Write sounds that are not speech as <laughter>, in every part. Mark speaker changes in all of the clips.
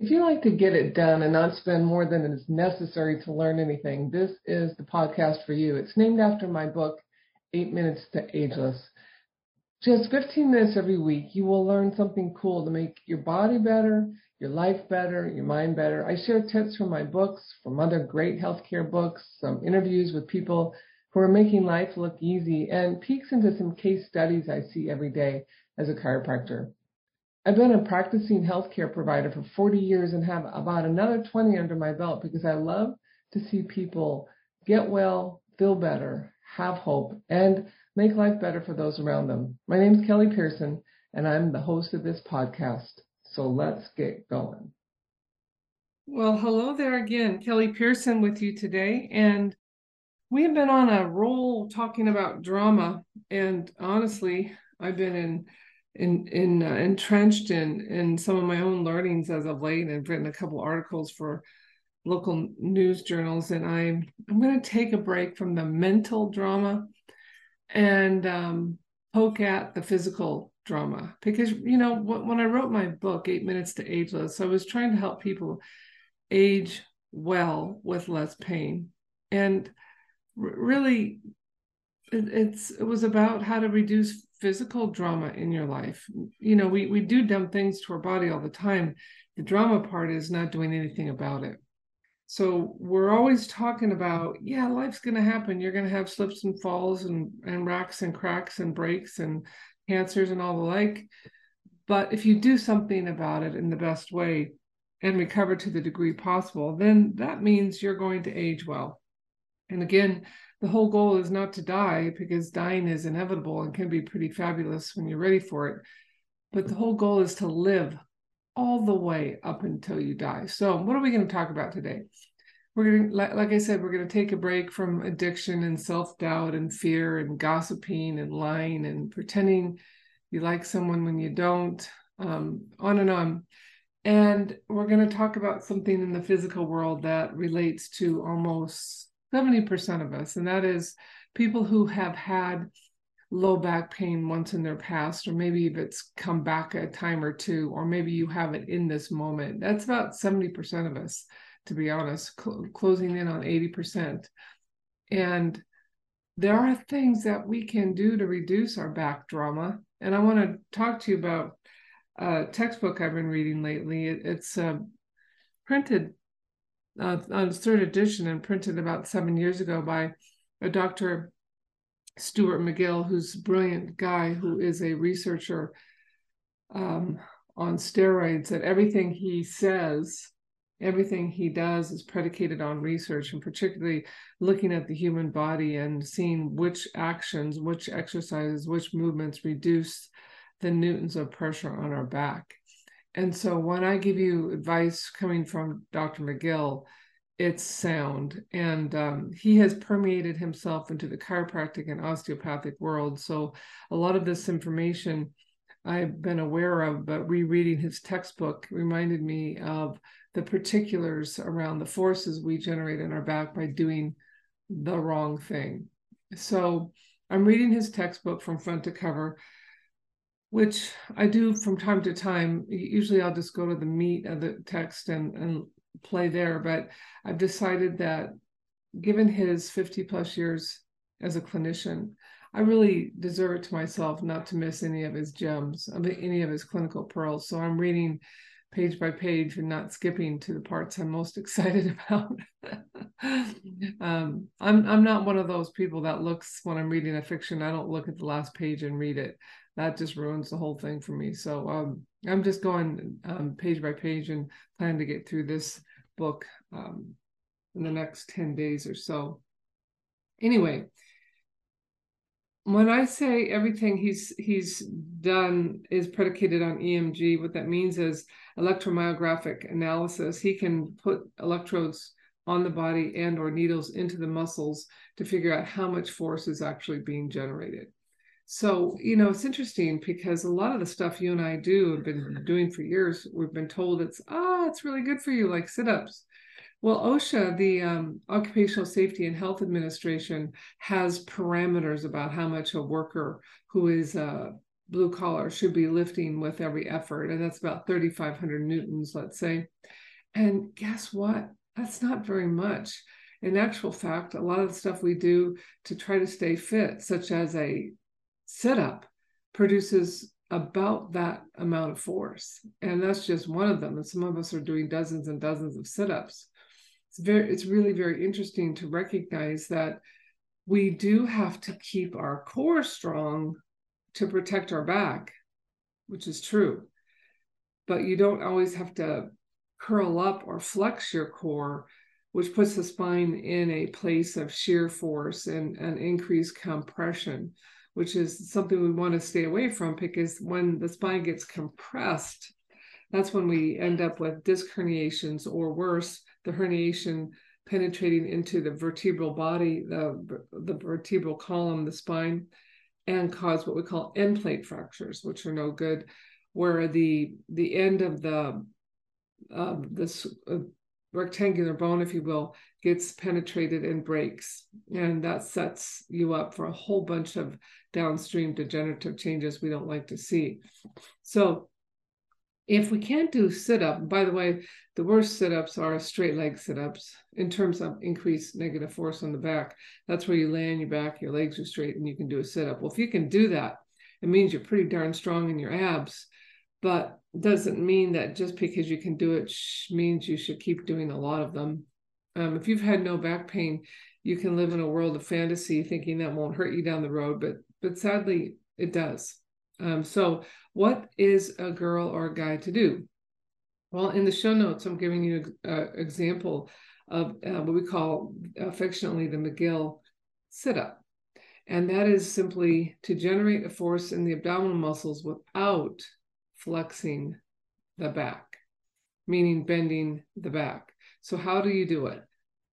Speaker 1: If you like to get it done and not spend more than is necessary to learn anything, this is the podcast for you. It's named after my book, Eight Minutes to Ageless. Just 15 minutes every week, you will learn something cool to make your body better, your life better, your mind better. I share tips from my books, from other great healthcare books, some interviews with people who are making life look easy, and peeks into some case studies I see every day as a chiropractor. I've been a practicing healthcare provider for 40 years and have about another 20 under my belt because I love to see people get well, feel better, have hope, and make life better for those around them. My name is Kelly Pearson, and I'm the host of this podcast. So let's get going. Well, hello there again. Kelly Pearson with you today. And we have been on a roll talking about drama. And honestly, I've been in in, in uh, entrenched in in some of my own learnings as of late and I've written a couple articles for local news journals and i'm i'm going to take a break from the mental drama and um, poke at the physical drama. Because you know when i wrote my book eight minutes to ageless i was trying to help people age well with less pain. And really it, it's it was about how to reduce physical drama in your life. You know, we we do dumb things to our body all the time. The drama part is not doing anything about it. So we're always talking about, yeah, life's going to happen. You're going to have slips and falls and and rocks and cracks and breaks and cancers and all the like. But if you do something about it in the best way and recover to the degree possible, then that means you're going to age well. And again, the whole goal is not to die because dying is inevitable and can be pretty fabulous when you're ready for it. But the whole goal is to live all the way up until you die. So, what are we going to talk about today? We're going to, like I said, we're going to take a break from addiction and self doubt and fear and gossiping and lying and pretending you like someone when you don't, um, on and on. And we're going to talk about something in the physical world that relates to almost 70% of us, and that is people who have had low back pain once in their past, or maybe if it's come back a time or two, or maybe you have it in this moment. That's about 70% of us, to be honest, cl- closing in on 80%. And there are things that we can do to reduce our back drama. And I want to talk to you about a textbook I've been reading lately. It, it's uh, printed uh, on third edition and printed about seven years ago by a Dr. Stuart McGill, who's a brilliant guy who is a researcher um, on steroids. That everything he says, everything he does is predicated on research, and particularly looking at the human body and seeing which actions, which exercises, which movements reduce the newtons of pressure on our back. And so when I give you advice coming from Dr. McGill, it's sound. And um, he has permeated himself into the chiropractic and osteopathic world. So a lot of this information I've been aware of, but rereading his textbook reminded me of the particulars around the forces we generate in our back by doing the wrong thing. So I'm reading his textbook from front to cover which I do from time to time. Usually I'll just go to the meat of the text and, and play there. But I've decided that given his 50 plus years as a clinician, I really deserve it to myself not to miss any of his gems, any of his clinical pearls. So I'm reading page by page and not skipping to the parts I'm most <laughs> excited about. <laughs> um, I'm I'm not one of those people that looks when I'm reading a fiction. I don't look at the last page and read it that just ruins the whole thing for me. So um, I'm just going um, page by page and plan to get through this book um, in the next 10 days or so. Anyway, when I say everything he's he's done is predicated on EMG, what that means is electromyographic analysis. He can put electrodes on the body and or needles into the muscles to figure out how much force is actually being generated. So, you know, it's interesting because a lot of the stuff you and I do have been doing for years, we've been told it's, ah, it's really good for you, like sit ups. Well, OSHA, the um, Occupational Safety and Health Administration, has parameters about how much a worker who is uh, blue collar should be lifting with every effort. And that's about 3,500 newtons, let's say. And guess what? That's not very much. In actual fact, a lot of the stuff we do to try to stay fit, such as a sit up, produces about that amount of force. And that's just one of them. And some of us are doing dozens and dozens of sit ups. It's very, it's really very interesting to recognize that we do have to keep our core strong to protect our back, which is true. But you don't always have to curl up or flex your core, which puts the spine in a place of shear force and, and increased compression, which is something we want to stay away from because when the spine gets compressed, that's when we end up with disc herniations or worse, the herniation penetrating into the vertebral body, the, the vertebral column, the spine, and cause what we call end plate fractures, which are no good, where the the end of the uh, uh, rectangular bone, if you will, gets penetrated and breaks, and that sets you up for a whole bunch of downstream degenerative changes we don't like to see. So if we can't do sit up, by the way, the worst sit ups are straight leg sit ups in terms of increased negative force on the back. That's where you lay on your back, your legs are straight, and you can do a sit up. Well, if you can do that, it means you're pretty darn strong in your abs, but doesn't mean that just because you can do it means you should keep doing a lot of them. Um, if you've had no back pain, you can live in a world of fantasy thinking that won't hurt you down the road, but but sadly it does. Um, so, what is a girl or a guy to do? Well, in the show notes, I'm giving you an example of uh, what we call affectionately the McGill sit up. And that is simply to generate a force in the abdominal muscles without flexing the back, meaning bending the back. So, how do you do it?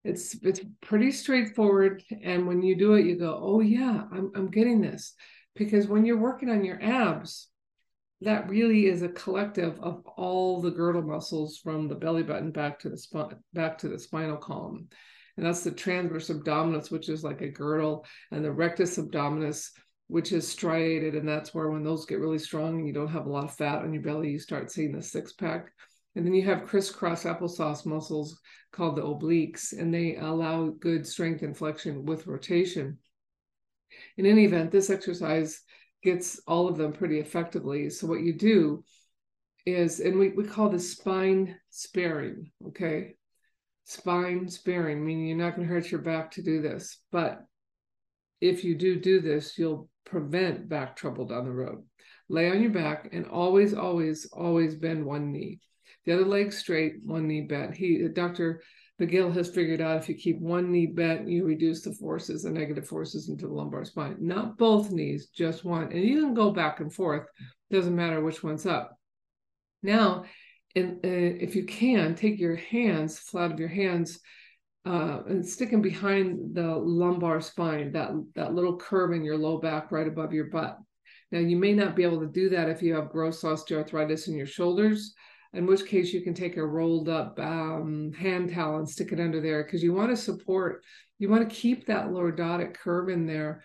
Speaker 1: It's it's pretty straightforward, and when you do it, you go, "Oh yeah, I'm I'm getting this." because when you're working on your abs, that really is a collective of all the girdle muscles from the belly button back to the spine, back to the spinal column. And that's the transverse abdominis, which is like a girdle, and the rectus abdominis, which is striated. And that's where when those get really strong and you don't have a lot of fat on your belly, you start seeing the six pack. And then you have crisscross applesauce muscles called the obliques, and they allow good strength and flexion with rotation in any event, this exercise gets all of them pretty effectively. So what you do is, and we, we call this spine sparing, okay? Spine sparing, meaning you're not going to hurt your back to do this. But if you do do this, you'll prevent back trouble down the road. Lay on your back and always, always, always bend one knee. The other leg straight, one knee bent. He, Dr. McGill has figured out if you keep one knee bent, you reduce the forces, the negative forces into the lumbar spine. Not both knees, just one. And you can go back and forth. Doesn't matter which one's up. Now, in, uh, if you can, take your hands, flat of your hands, uh, and sticking behind the lumbar spine, that, that little curve in your low back right above your butt. Now, you may not be able to do that if you have gross osteoarthritis in your shoulders in which case you can take a rolled up um, hand towel and stick it under there because you want to support, you want to keep that lordotic curve in there,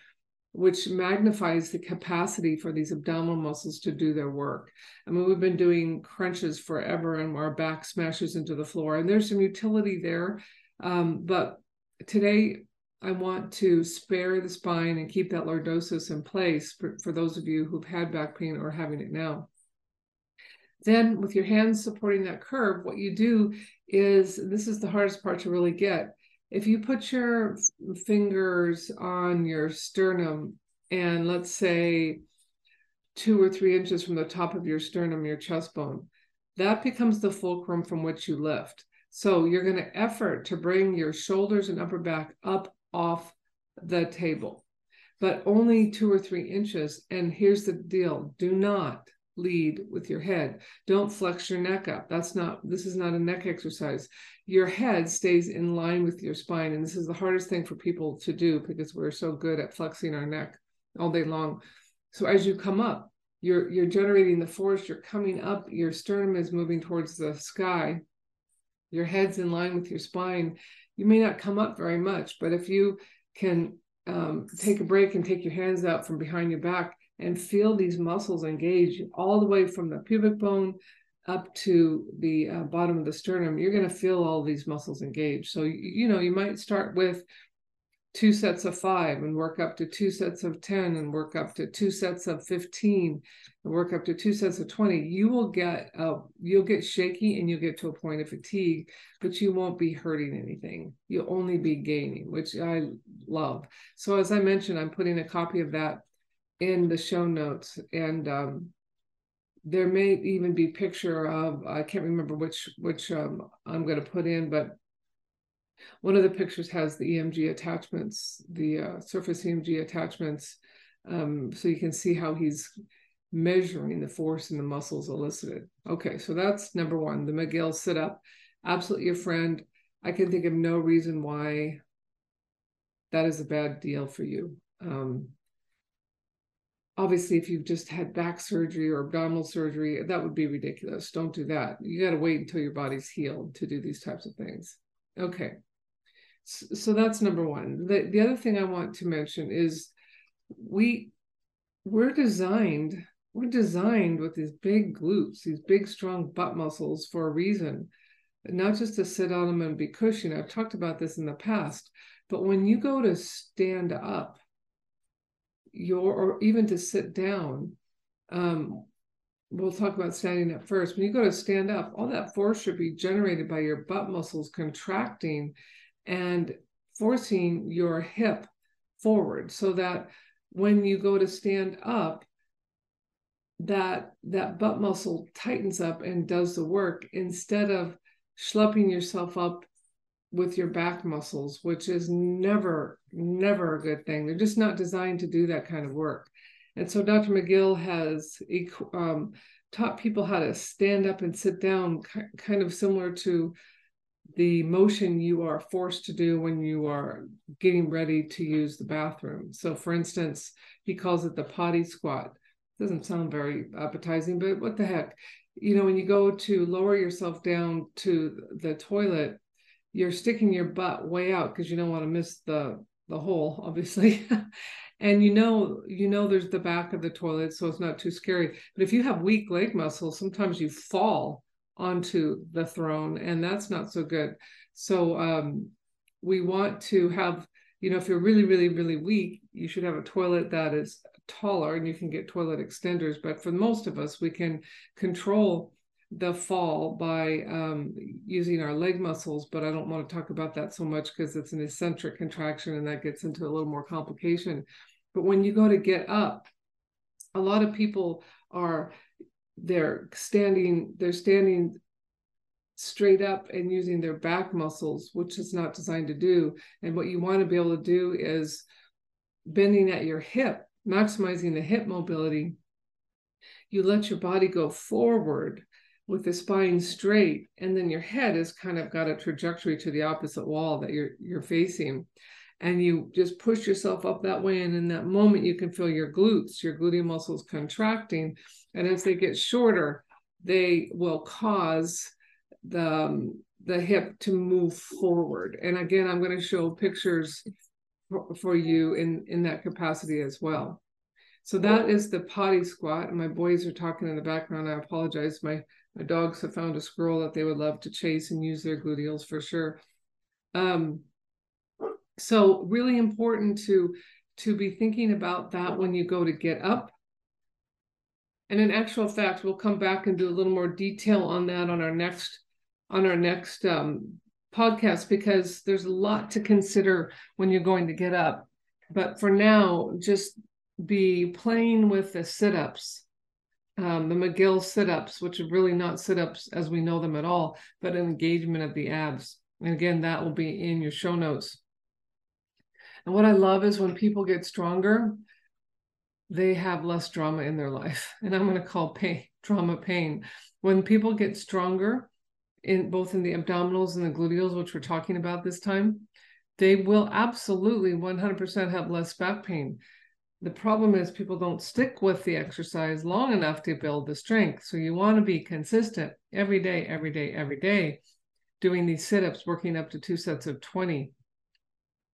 Speaker 1: which magnifies the capacity for these abdominal muscles to do their work. I mean, we've been doing crunches forever and our back smashes into the floor, and there's some utility there. Um, but today, I want to spare the spine and keep that lordosis in place for, for those of you who've had back pain or having it now. Then, with your hands supporting that curve, what you do is this is the hardest part to really get. If you put your fingers on your sternum and let's say two or three inches from the top of your sternum, your chest bone, that becomes the fulcrum from which you lift. So you're going to effort to bring your shoulders and upper back up off the table, but only two or three inches. And here's the deal do not lead with your head. Don't flex your neck up. That's not, this is not a neck exercise. Your head stays in line with your spine. And this is the hardest thing for people to do because we're so good at flexing our neck all day long. So as you come up, you're, you're generating the force, you're coming up, your sternum is moving towards the sky, your head's in line with your spine. You may not come up very much, but if you can um, take a break and take your hands out from behind your back and feel these muscles engage all the way from the pubic bone up to the uh, bottom of the sternum. You're going to feel all these muscles engage. So, you know, you might start with two sets of five and work up to two sets of 10 and work up to two sets of 15 and work up to two sets of 20 you will get uh, you'll get shaky and you'll get to a point of fatigue but you won't be hurting anything. You'll only be gaining which i love. So as i mentioned i'm putting a copy of that in the show notes and um, there may even be picture of i can't remember which which um, i'm going to put in but one of the pictures has the EMG attachments, the uh, surface EMG attachments, um, so you can see how he's measuring the force in the muscles elicited. Okay, so that's number one, the McGill sit up. Absolutely a friend. I can think of no reason why that is a bad deal for you. Um, obviously, if you've just had back surgery or abdominal surgery, that would be ridiculous. Don't do that. You got to wait until your body's healed to do these types of things. Okay so that's number one. The, the other thing i want to mention is we we're designed we're designed with these big glutes these big strong butt muscles for a reason. Not just to sit on them and be cushion i've talked about this in the past but when you go to stand up your or even to sit down um, we'll talk about standing up first. When you go to stand up all that force should be generated by your butt muscles contracting and forcing your hip forward so that when you go to stand up that that butt muscle tightens up and does the work instead of schlepping yourself up with your back muscles which is never never a good thing. They're just not designed to do that kind of work. And so dr mcgill has um, taught people how to stand up and sit down kind of similar to the motion you are forced to do when you are getting ready to use the bathroom. So, for instance, he calls it the potty squat. Doesn't sound very appetizing, but what the heck? You know, when you go to lower yourself down to the toilet, you're sticking your butt way out because you don't want to miss the the hole, <laughs> obviously. and you know, you know, there's the back of the toilet, so it's not too scary. But if you have weak leg muscles, sometimes you fall onto the throne, and that's not so good. So um, we want to have, you know, if you're really, really, really weak, you should have a toilet that is taller, and you can get toilet extenders. But for most of us, we can control the fall by um, using our leg muscles, but I don't want to talk about that so much because it's an eccentric contraction and that gets into a little more complication. But when you go to get up, a lot of people are they're standing they're standing straight up and using their back muscles which is not designed to do. And what you want to be able to do is bending at your hip maximizing the hip mobility. You let your body go forward with the spine straight and then your head has kind of got a trajectory to the opposite wall that you're you're facing and you just push yourself up that way and in that moment you can feel your glutes your gluteal muscles contracting and as they get shorter they will cause the um, the hip to move forward. And again i'm going to show pictures for, for you in in that capacity as well. So that is the potty squat and my boys are talking in the background. I apologize. My my dogs have found a squirrel that they would love to chase and use their gluteals for sure. Um, so really important to to be thinking about that when you go to get up. And in actual fact we'll come back and do a little more detail on that on our next on our next um, podcast because there's a lot to consider when you're going to get up. But for now just be playing with the sit-ups um, the mcgill sit-ups which are really not sit-ups as we know them at all but an engagement of the abs. And again that will be in your show notes and what I love is when people get stronger, they have less drama in their life. <laughs> And I'm going to call pain trauma pain. When people get stronger, in both in the abdominals and the gluteals, which we're talking about this time, they will absolutely 100% have less back pain. The problem is people don't stick with the exercise long enough to build the strength. So you want to be consistent every day, every day, every day, doing these sit ups, working up to two sets of 20.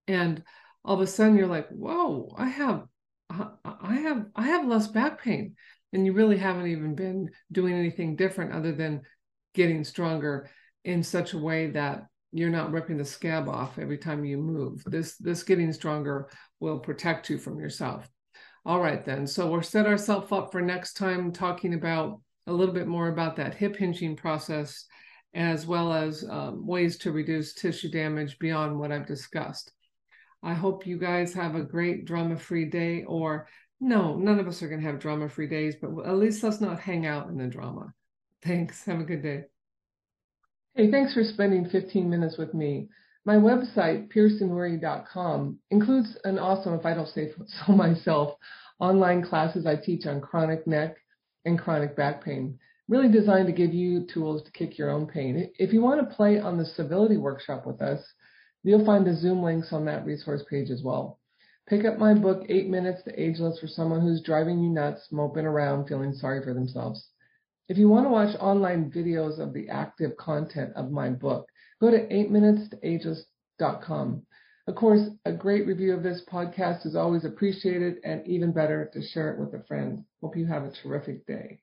Speaker 1: And all of a sudden you're like, whoa, I have I have I have less back pain, and you really haven't even been doing anything different other than getting stronger in such a way that you're not ripping the scab off every time you move. This this getting stronger will protect you from yourself. All right then. So we'll set ourselves up for next time talking about a little bit more about that hip hinging process as well as um, ways to reduce tissue damage beyond what I've discussed. I hope you guys have a great drama free day, or no, none of us are going to have drama free days, but at least let's not hang out in the drama. Thanks. Have a good day. Hey, thanks for spending 15 minutes with me. My website, piercenuri.com, includes an awesome, if I don't say <laughs> so myself, online classes I teach on chronic neck and chronic back pain, really designed to give you tools to kick your own pain. If you want to play on the civility workshop with us, you'll find the Zoom links on that resource page as well. Pick up my book, Eight Minutes to Ageless, for someone who's driving you nuts, moping around, feeling sorry for themselves. If you want to watch online videos of the active content of my book, go to 8minutestoageless.com. Of course, a great review of this podcast is always appreciated and even better to share it with a friend. Hope you have a terrific day.